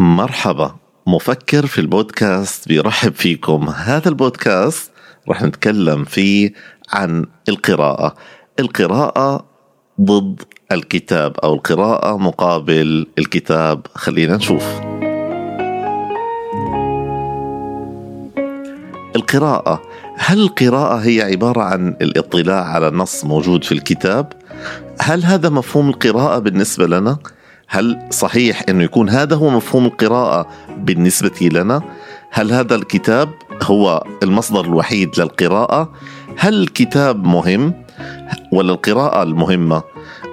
مرحبا. مفكر في البودكاست بيرحب فيكم. هذا البودكاست رح نتكلم فيه عن القراءة. القراءة ضد الكتاب أو القراءة مقابل الكتاب. خلينا نشوف. القراءة. هل القراءة هي عبارة عن الاطلاع على نص موجود في الكتاب؟ هل هذا مفهوم القراءة بالنسبة لنا؟ هل صحيح أنه يكون هذا هو مفهوم القراءة بالنسبة لنا؟ هل هذا الكتاب هو المصدر الوحيد للقراءة؟ هل الكتاب مهم؟ ولا القراءة المهمة؟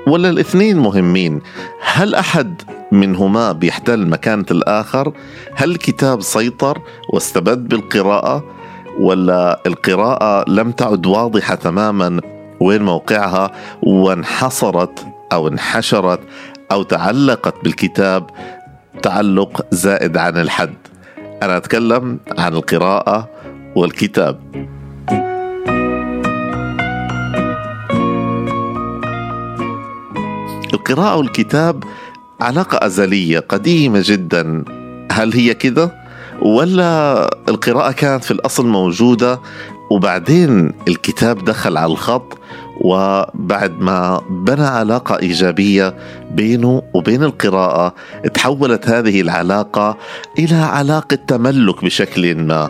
ولا الاثنين مهمين؟ هل أحد منهما بيحتل مكانة الآخر؟ هل الكتاب سيطر واستبد بالقراءة؟ ولا القراءة لم تعد واضحة تماما وين موقعها وانحصرت أو انحشرت أو تعلقت بالكتاب تعلق زائد عن الحد. أنا أتكلم عن القراءة والكتاب. القراءة والكتاب علاقة أزلية قديمة جدا. هل هي كده؟ ولا القراءة كانت في الأصل موجودة وبعدين الكتاب دخل على الخط وبعد ما بنى علاقة إيجابية بينه وبين القراءة تحولت هذه العلاقة إلى علاقة تملك بشكل ما.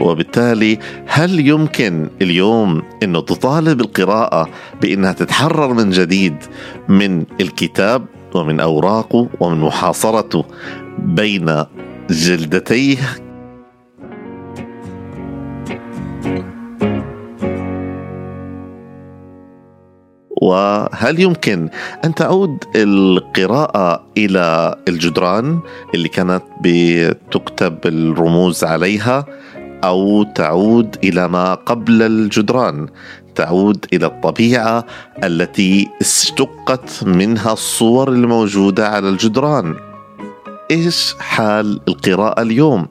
وبالتالي هل يمكن اليوم انه تطالب القراءة بإنها تتحرر من جديد من الكتاب ومن أوراقه ومن محاصرته بين جلدتيه وهل يمكن أن تعود القراءة إلى الجدران اللي كانت بتكتب الرموز عليها أو تعود إلى ما قبل الجدران تعود إلى الطبيعة التي اشتقت منها الصور الموجودة على الجدران؟ إيش حال القراءة اليوم؟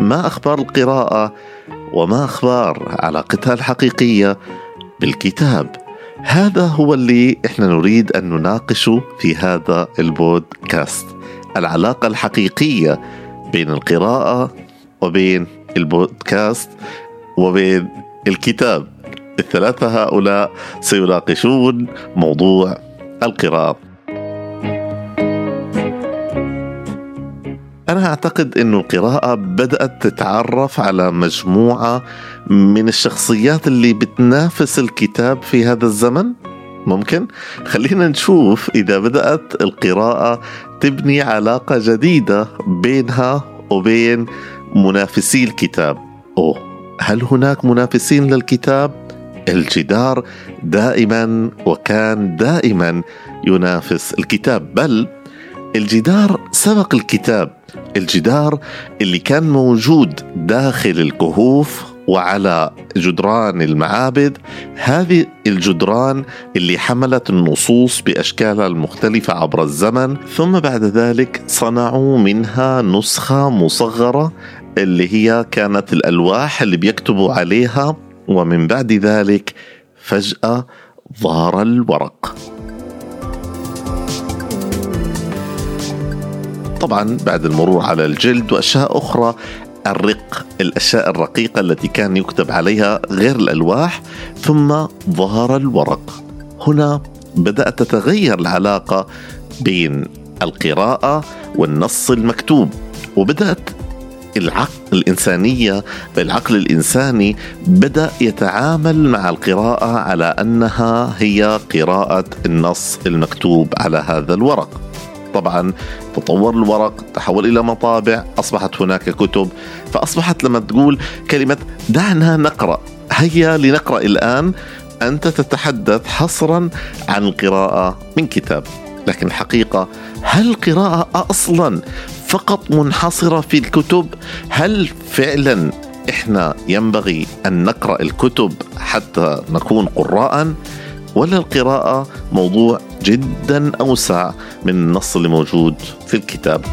ما أخبار القراءة؟ وما أخبار علاقتها الحقيقية بالكتاب؟ هذا هو اللي إحنا نريد أن نناقشه في هذا البودكاست. العلاقة الحقيقية بين القراءة وبين البودكاست وبين الكتاب. الثلاثة هؤلاء سيناقشون موضوع القراءة. أنا أعتقد أن القراءة بدأت تتعرف على مجموعة من الشخصيات اللي بتنافس الكتاب في هذا الزمن. ممكن؟ خلينا نشوف إذا بدأت القراءة تبني علاقة جديدة بينها وبين منافسي الكتاب. أوه هل هناك منافسين للكتاب؟ الجدار دائما وكان دائما ينافس الكتاب بل الجدار سبق الكتاب. الجدار اللي كان موجود داخل الكهوف وعلى جدران المعابد. هذه الجدران اللي حملت النصوص باشكالها المختلفه عبر الزمن ثم بعد ذلك صنعوا منها نسخة مصغرة اللي هي كانت الألواح اللي بيكتبوا عليها ومن بعد ذلك فجأة ظهر الورق. طبعا بعد المرور على الجلد وأشياء أخرى الرق الأشياء الرقيقة التي كان يكتب عليها غير الألواح ثم ظهر الورق. هنا بدأت تتغير العلاقة بين القراءة والنص المكتوب وبدأت العقل الإنسانية العقل الإنساني بدأ يتعامل مع القراءة على أنها هي قراءة النص المكتوب على هذا الورق. طبعا تطور الورق تحول إلى مطابع أصبحت هناك كتب. فأصبحت لما تقول كلمة دعنا نقرأ. هيا لنقرأ الآن. أنت تتحدث حصرا عن القراءة من كتاب. لكن الحقيقة هل القراءة أصلا فقط منحصرة في الكتب؟ هل فعلا إحنا ينبغي أن نقرأ الكتب حتى نكون قراء ولا القراءة موضوع جدا أوسع من النص اللي موجود في الكتاب.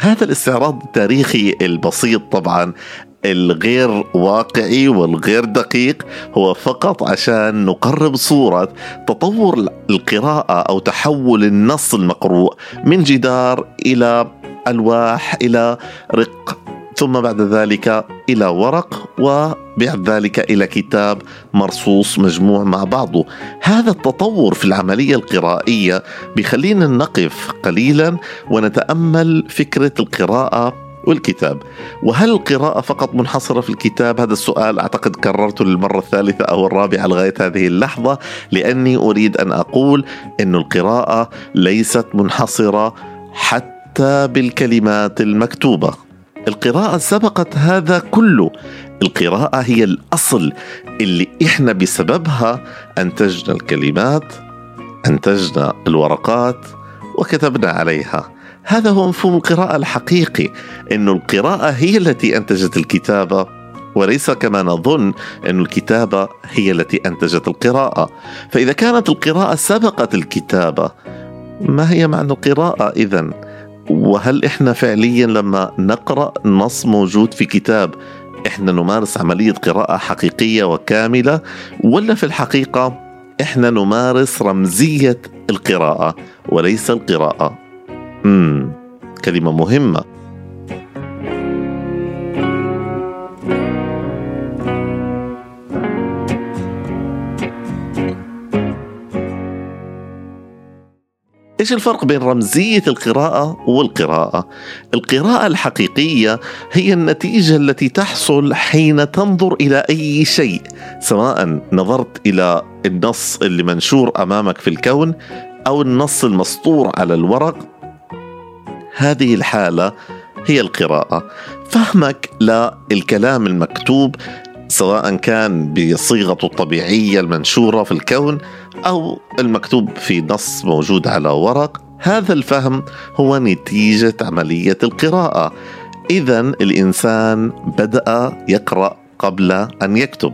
هذا الاستعراض التاريخي البسيط طبعا. الغير واقعي والغير دقيق هو فقط عشان نقرب صورة تطور القراءة أو تحول النص المقروء من جدار إلى ألواح إلى رق ثم بعد ذلك إلى ورق وبعد ذلك إلى كتاب مرصوص مجموع مع بعضه. هذا التطور في العملية القرائية بيخلينا نقف قليلا ونتأمل فكرة القراءة والكتاب. وهل القراءة فقط منحصرة في الكتاب؟ هذا السؤال أعتقد كررته للمرة الثالثة أو الرابعة لغاية هذه اللحظة لأني أريد أن أقول أن القراءة ليست منحصرة حتى بالكلمات المكتوبة. القراءة سبقت هذا كله. القراءة هي الأصل اللي إحنا بسببها أنتجنا الكلمات أنتجنا الورقات وكتبنا عليها. هذا هو مفهوم القراءة الحقيقي أن القراءة هي التي أنتجت الكتابة وليس كما نظن أن الكتابة هي التي أنتجت القراءة فإذا كانت القراءة سبقت الكتابة ما هي معنى القراءة إذا؟ وهل إحنا فعليا لما نقرأ نص موجود في كتاب إحنا نمارس عملية قراءة حقيقية وكاملة ولا في الحقيقة إحنا نمارس رمزية القراءة وليس القراءة امم كلمة مهمة إيش الفرق بين رمزية القراءة والقراءة؟ القراءة الحقيقية هي النتيجة التي تحصل حين تنظر إلى أي شيء، سواء نظرت إلى النص اللي منشور أمامك في الكون أو النص المسطور على الورق هذه الحالة هي القراءة. فهمك للكلام المكتوب سواء كان بصيغته الطبيعية المنشورة في الكون أو المكتوب في نص موجود على ورق هذا الفهم هو نتيجة عملية القراءة. إذا الإنسان بدأ يقرأ قبل أن يكتب.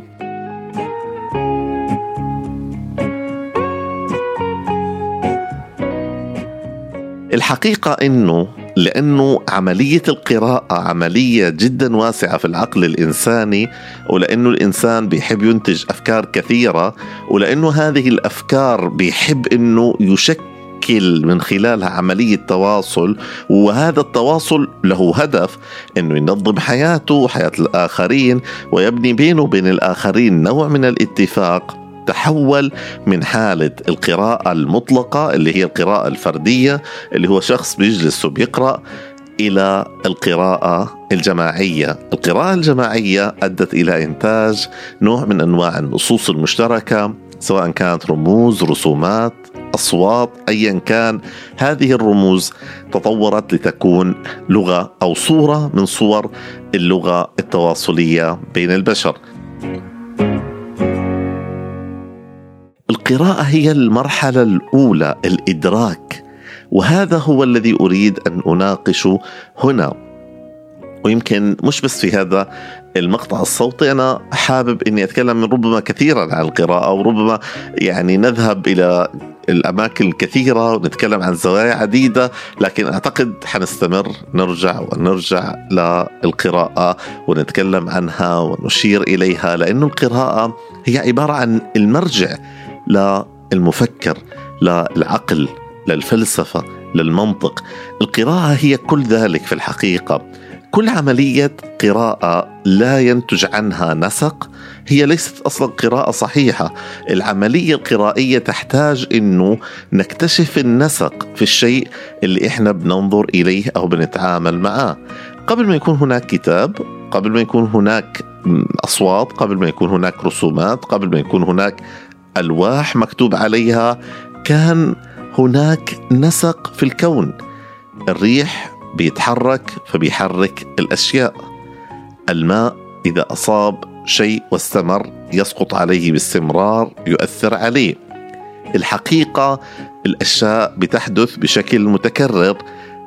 الحقيقة أنه لأنه عملية القراءة عملية جدا واسعة في العقل الإنساني ولأنه الإنسان بيحب ينتج أفكار كثيرة ولأنه هذه الأفكار بيحب أنه يشكل من خلالها عملية تواصل وهذا التواصل له هدف إنه ينظم حياته وحياة الآخرين ويبني بينه وبين الآخرين نوع من الاتفاق. تحول من حالة القراءة المطلقة اللي هي القراءة الفردية اللي هو شخص بيجلس وبيقرأ إلى القراءة الجماعية. القراءة الجماعية أدت إلى إنتاج نوع من أنواع النصوص المشتركة سواء كانت رموز رسومات أصوات أيا كان. هذه الرموز تطورت لتكون لغة أو صورة من صور اللغة التواصلية بين البشر. القراءة هي المرحلة الأولى الإدراك. وهذا هو الذي أريد أن أناقشه هنا. ويمكن مش بس في هذا المقطع الصوتي أنا حابب أني أتكلم من ربما كثيرا عن القراءة وربما يعني نذهب إلى الأماكن الكثيرة ونتكلم عن زوايا عديدة لكن أعتقد حنستمر نرجع ونرجع للقراءة ونتكلم عنها ونشير إليها لأن القراءة هي عبارة عن المرجع للمفكر للعقل للفلسفه للمنطق القراءة هي كل ذلك في الحقيقة. كل عملية قراءة لا ينتج عنها نسق هي ليست أصلا قراءة صحيحة. العملية القرائية تحتاج إنه نكتشف النسق في الشيء اللي إحنا بننظر إليه أو بنتعامل معاه. قبل ما يكون هناك كتاب قبل ما يكون هناك أصوات قبل ما يكون هناك رسومات قبل ما يكون هناك الواح مكتوب عليها كان هناك نسق في الكون. الريح بيتحرك فبيحرك الأشياء. الماء إذا أصاب شيء واستمر يسقط عليه باستمرار يؤثر عليه. الحقيقة الأشياء بتحدث بشكل متكرر.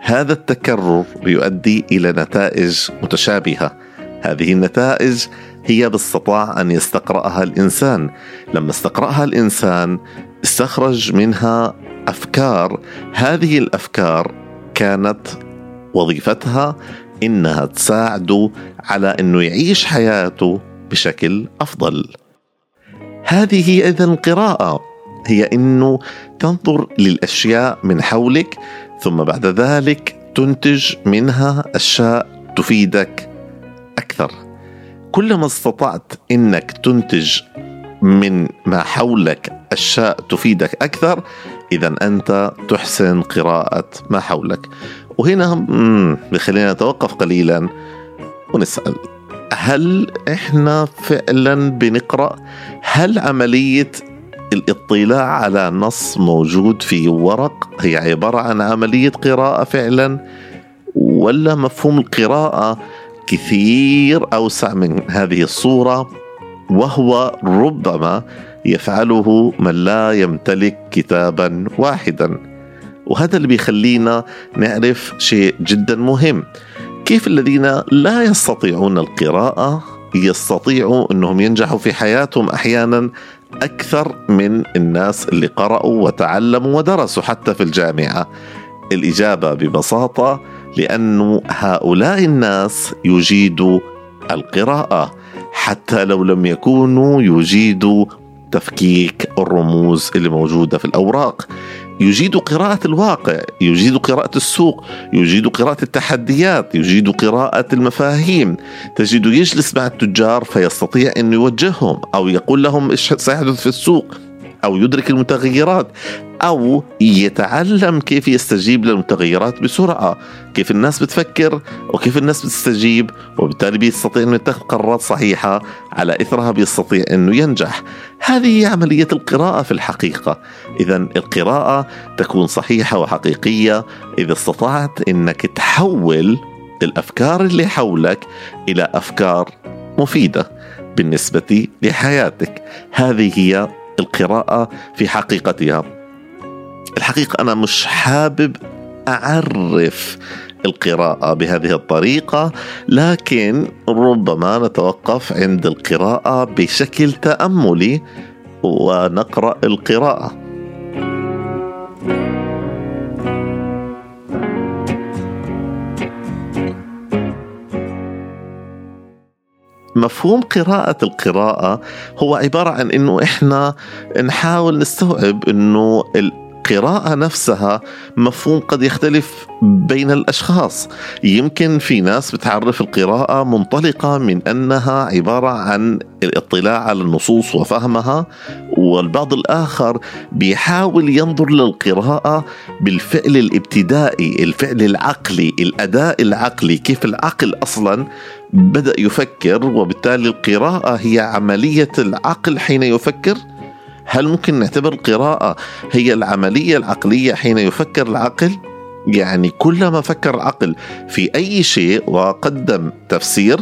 هذا التكرر بيؤدي إلى نتائج متشابهة. هذه النتائج هي باستطاع أن يستقرأها الإنسان. لما استقرأها الإنسان استخرج منها أفكار. هذه الأفكار كانت وظيفتها إنها تساعده على إنه يعيش حياته بشكل أفضل. هذه هي اذا القراءه هي إنه تنظر للأشياء من حولك ثم بعد ذلك تنتج منها أشياء تفيدك أكثر. كلما استطعت إنك تنتج من ما حولك أشياء تفيدك أكثر اذا أنت تحسن قراءة ما حولك وهنا بخلينا نتوقف قليلا ونسأل هل إحنا فعلا بنقرأ هل عملية الاطلاع على نص موجود في ورق هي عبارة عن عملية قراءة فعلا ولا مفهوم القراءة كثير أوسع من هذه الصورة وهو ربما يفعله من لا يمتلك كتابا واحدا. وهذا اللي بيخلينا نعرف شيء جدا مهم. كيف الذين لا يستطيعون القراءة يستطيعوا إنهم ينجحوا في حياتهم أحيانا أكثر من الناس اللي قرأوا وتعلموا ودرسوا حتى في الجامعة؟ الإجابة ببساطة لأن هؤلاء الناس يجيدوا القراءة حتى لو لم يكونوا يجيدوا تفكيك الرموز اللي موجودة في الأوراق. يجيد قراءة الواقع يجيد قراءة السوق يجيد قراءة التحديات يجيد قراءة المفاهيم. تجد يجلس مع التجار فيستطيع أن يوجههم أو يقول لهم إيش سيحدث في السوق. أو يدرك المتغيرات أو يتعلم كيف يستجيب للمتغيرات بسرعة. كيف الناس بتفكر وكيف الناس بتستجيب وبالتالي بيستطيع أنه يتخذ قرارات صحيحة على إثرها بيستطيع أنه ينجح. هذه هي عملية القراءة في الحقيقة. إذا القراءة تكون صحيحة وحقيقية إذا استطعت أنك تحول الأفكار اللي حولك إلى أفكار مفيدة بالنسبة لحياتك. هذه هي القراءة في حقيقتها. الحقيقة أنا مش حابب أعرف القراءة بهذه الطريقة لكن ربما نتوقف عند القراءة بشكل تأملي ونقرأ القراءة. مفهوم قراءة القراءة هو عبارة عن إنه إحنا نحاول نستوعب إنه القراءة نفسها مفهوم قد يختلف بين الأشخاص. يمكن في ناس بتعرف القراءة منطلقة من أنها عبارة عن الاطلاع على النصوص وفهمها والبعض الآخر بيحاول ينظر للقراءة بالفعل الابتدائي الفعل العقلي الأداء العقلي كيف العقل أصلا بدأ يفكر وبالتالي القراءة هي عملية العقل حين يفكر. هل ممكن نعتبر القراءة هي العملية العقلية حين يفكر العقل؟ يعني كلما فكر العقل في أي شيء وقدم تفسير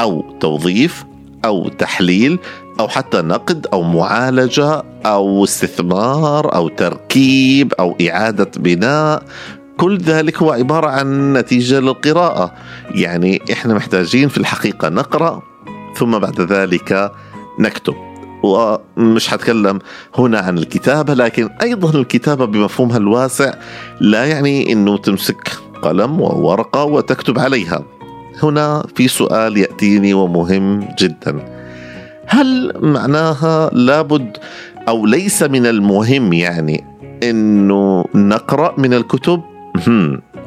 أو توظيف أو تحليل أو حتى نقد أو معالجة أو استثمار أو تركيب أو إعادة بناء كل ذلك هو عبارة عن نتيجة للقراءة يعني إحنا محتاجين في الحقيقة نقرأ ثم بعد ذلك نكتب ومش حتكلم هنا عن الكتابة لكن أيضا الكتابة بمفهومها الواسع لا يعني أنه تمسك قلم وورقة وتكتب عليها. هنا في سؤال يأتيني ومهم جدا. هل معناها لابد أو ليس من المهم يعني أنه نقرأ من الكتب؟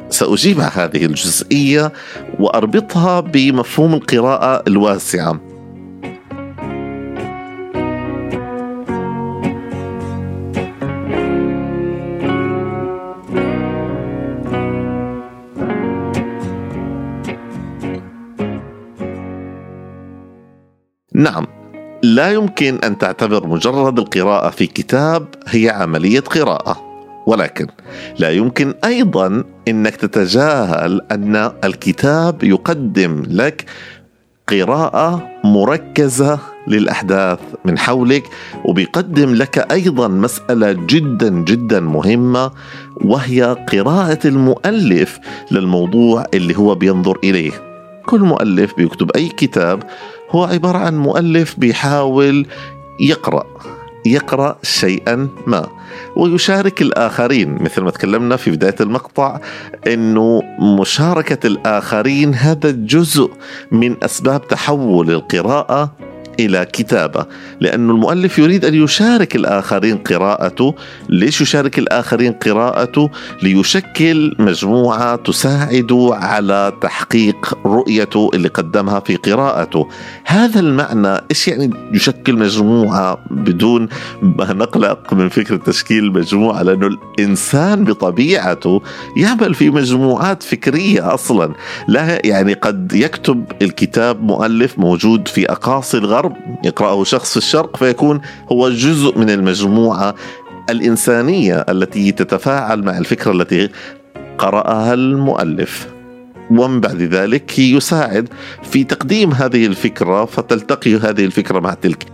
سأجيب على هذه الجزئية وأربطها بمفهوم القراءة الواسعة. نعم لا يمكن أن تعتبر مجرد القراءة في كتاب هي عملية قراءة ولكن لا يمكن أيضا إنك تتجاهل أن الكتاب يقدم لك قراءة مركزة للأحداث من حولك وبيقدم لك أيضا مسألة جدا جدا مهمة وهي قراءة المؤلف للموضوع اللي هو بينظر إليه. كل مؤلف بيكتب أي كتاب هو عبارة عن مؤلف بيحاول يقرأ يقرأ شيئا ما. ويشارك الآخرين مثل ما تكلمنا في بداية المقطع أنه مشاركة الآخرين هذا جزء من أسباب تحول القراءة إلى كتابة لأن المؤلف يريد أن يشارك الآخرين قراءته. ليش يشارك الآخرين قراءته؟ ليشكل مجموعة تساعد على تحقيق رؤيته اللي قدمها في قراءته. هذا المعنى إيش يعني يشكل مجموعة بدون ما نقلق من فكره تشكيل مجموعة؟ لأنه الإنسان بطبيعته يعمل في مجموعات فكرية أصلا. لا يعني قد يكتب الكتاب مؤلف موجود في أقاصي الغرب. الغرب يقرأه شخص في الشرق فيكون هو جزء من المجموعة الإنسانية التي تتفاعل مع الفكرة التي قرأها المؤلف. ومن بعد ذلك يساعد في تقديم هذه الفكرة فتلتقي هذه الفكرة مع تلك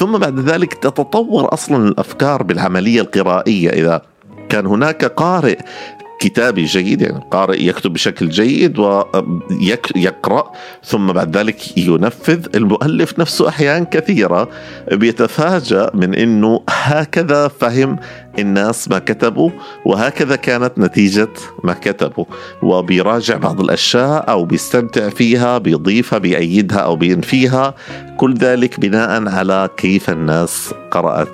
ثم بعد ذلك تتطور أصلا الأفكار بالعملية القرائية إذا كان هناك قارئ كتابي جيد يعني قارئ يكتب بشكل جيد ويقرأ ثم بعد ذلك ينفذ. المؤلف نفسه أحيان كثيرة بيتفاجأ من أنه هكذا فهم الناس ما كتبوا وهكذا كانت نتيجة ما كتبوا. وبيراجع بعض الأشياء أو بيستمتع فيها بيضيفها بيأيدها أو بينفيها كل ذلك بناء على كيف الناس قرأت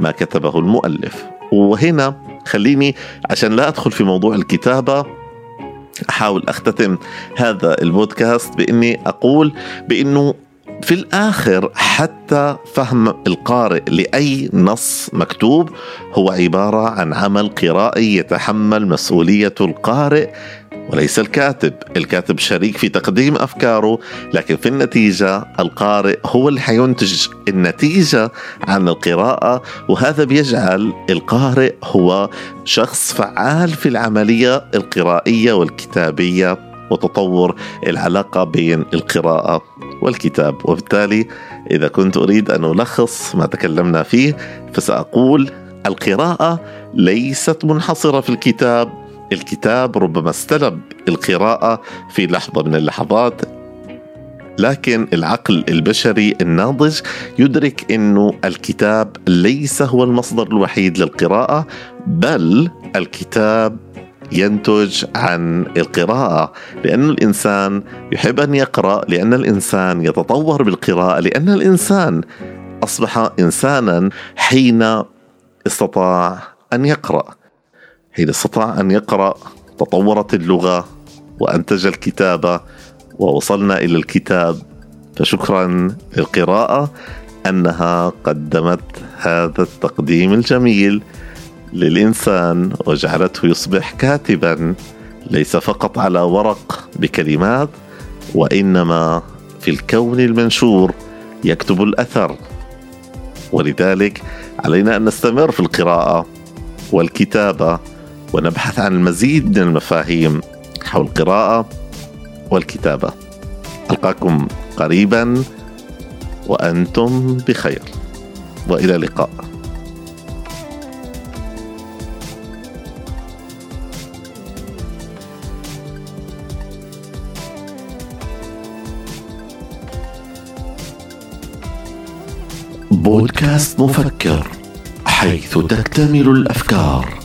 ما كتبه المؤلف. وهنا خليني عشان لا أدخل في موضوع الكتابة أحاول أختتم هذا البودكاست بإني أقول بإنه في الآخر حتى فهم القارئ لأي نص مكتوب هو عبارة عن عمل قرائي يتحمل مسؤولية القارئ وليس الكاتب. الكاتب شريك في تقديم أفكاره لكن في النتيجة القارئ هو اللي حينتج النتيجة عن القراءة وهذا بيجعل القارئ هو شخص فعال في العملية القرائية والكتابية وتطور العلاقة بين القراءة والكتاب. وبالتالي إذا كنت أريد أن ألخص ما تكلمنا فيه فسأقول القراءة ليست منحصرة في الكتاب. الكتاب ربما استلب القراءة في لحظة من اللحظات لكن العقل البشري الناضج يدرك إنه الكتاب ليس هو المصدر الوحيد للقراءة بل الكتاب ينتج عن القراءة لأن الإنسان يحب أن يقرأ لأن الإنسان يتطور بالقراءة لأن الإنسان أصبح إنسانا حين استطاع أن يقرأ. حين استطاع أن يقرأ تطورت اللغة وأنتج الكتابة ووصلنا إلى الكتاب. فشكرا للقراءة أنها قدمت هذا التقديم الجميل للإنسان وجعلته يصبح كاتبا ليس فقط على ورق بكلمات وإنما في الكون المنشور يكتب الأثر. ولذلك علينا أن نستمر في القراءة والكتابة. ونبحث عن المزيد من المفاهيم حول القراءة والكتابة. ألقاكم قريبا وأنتم بخير. وإلى اللقاء. بودكاست مفكر حيث تكتمل الأفكار.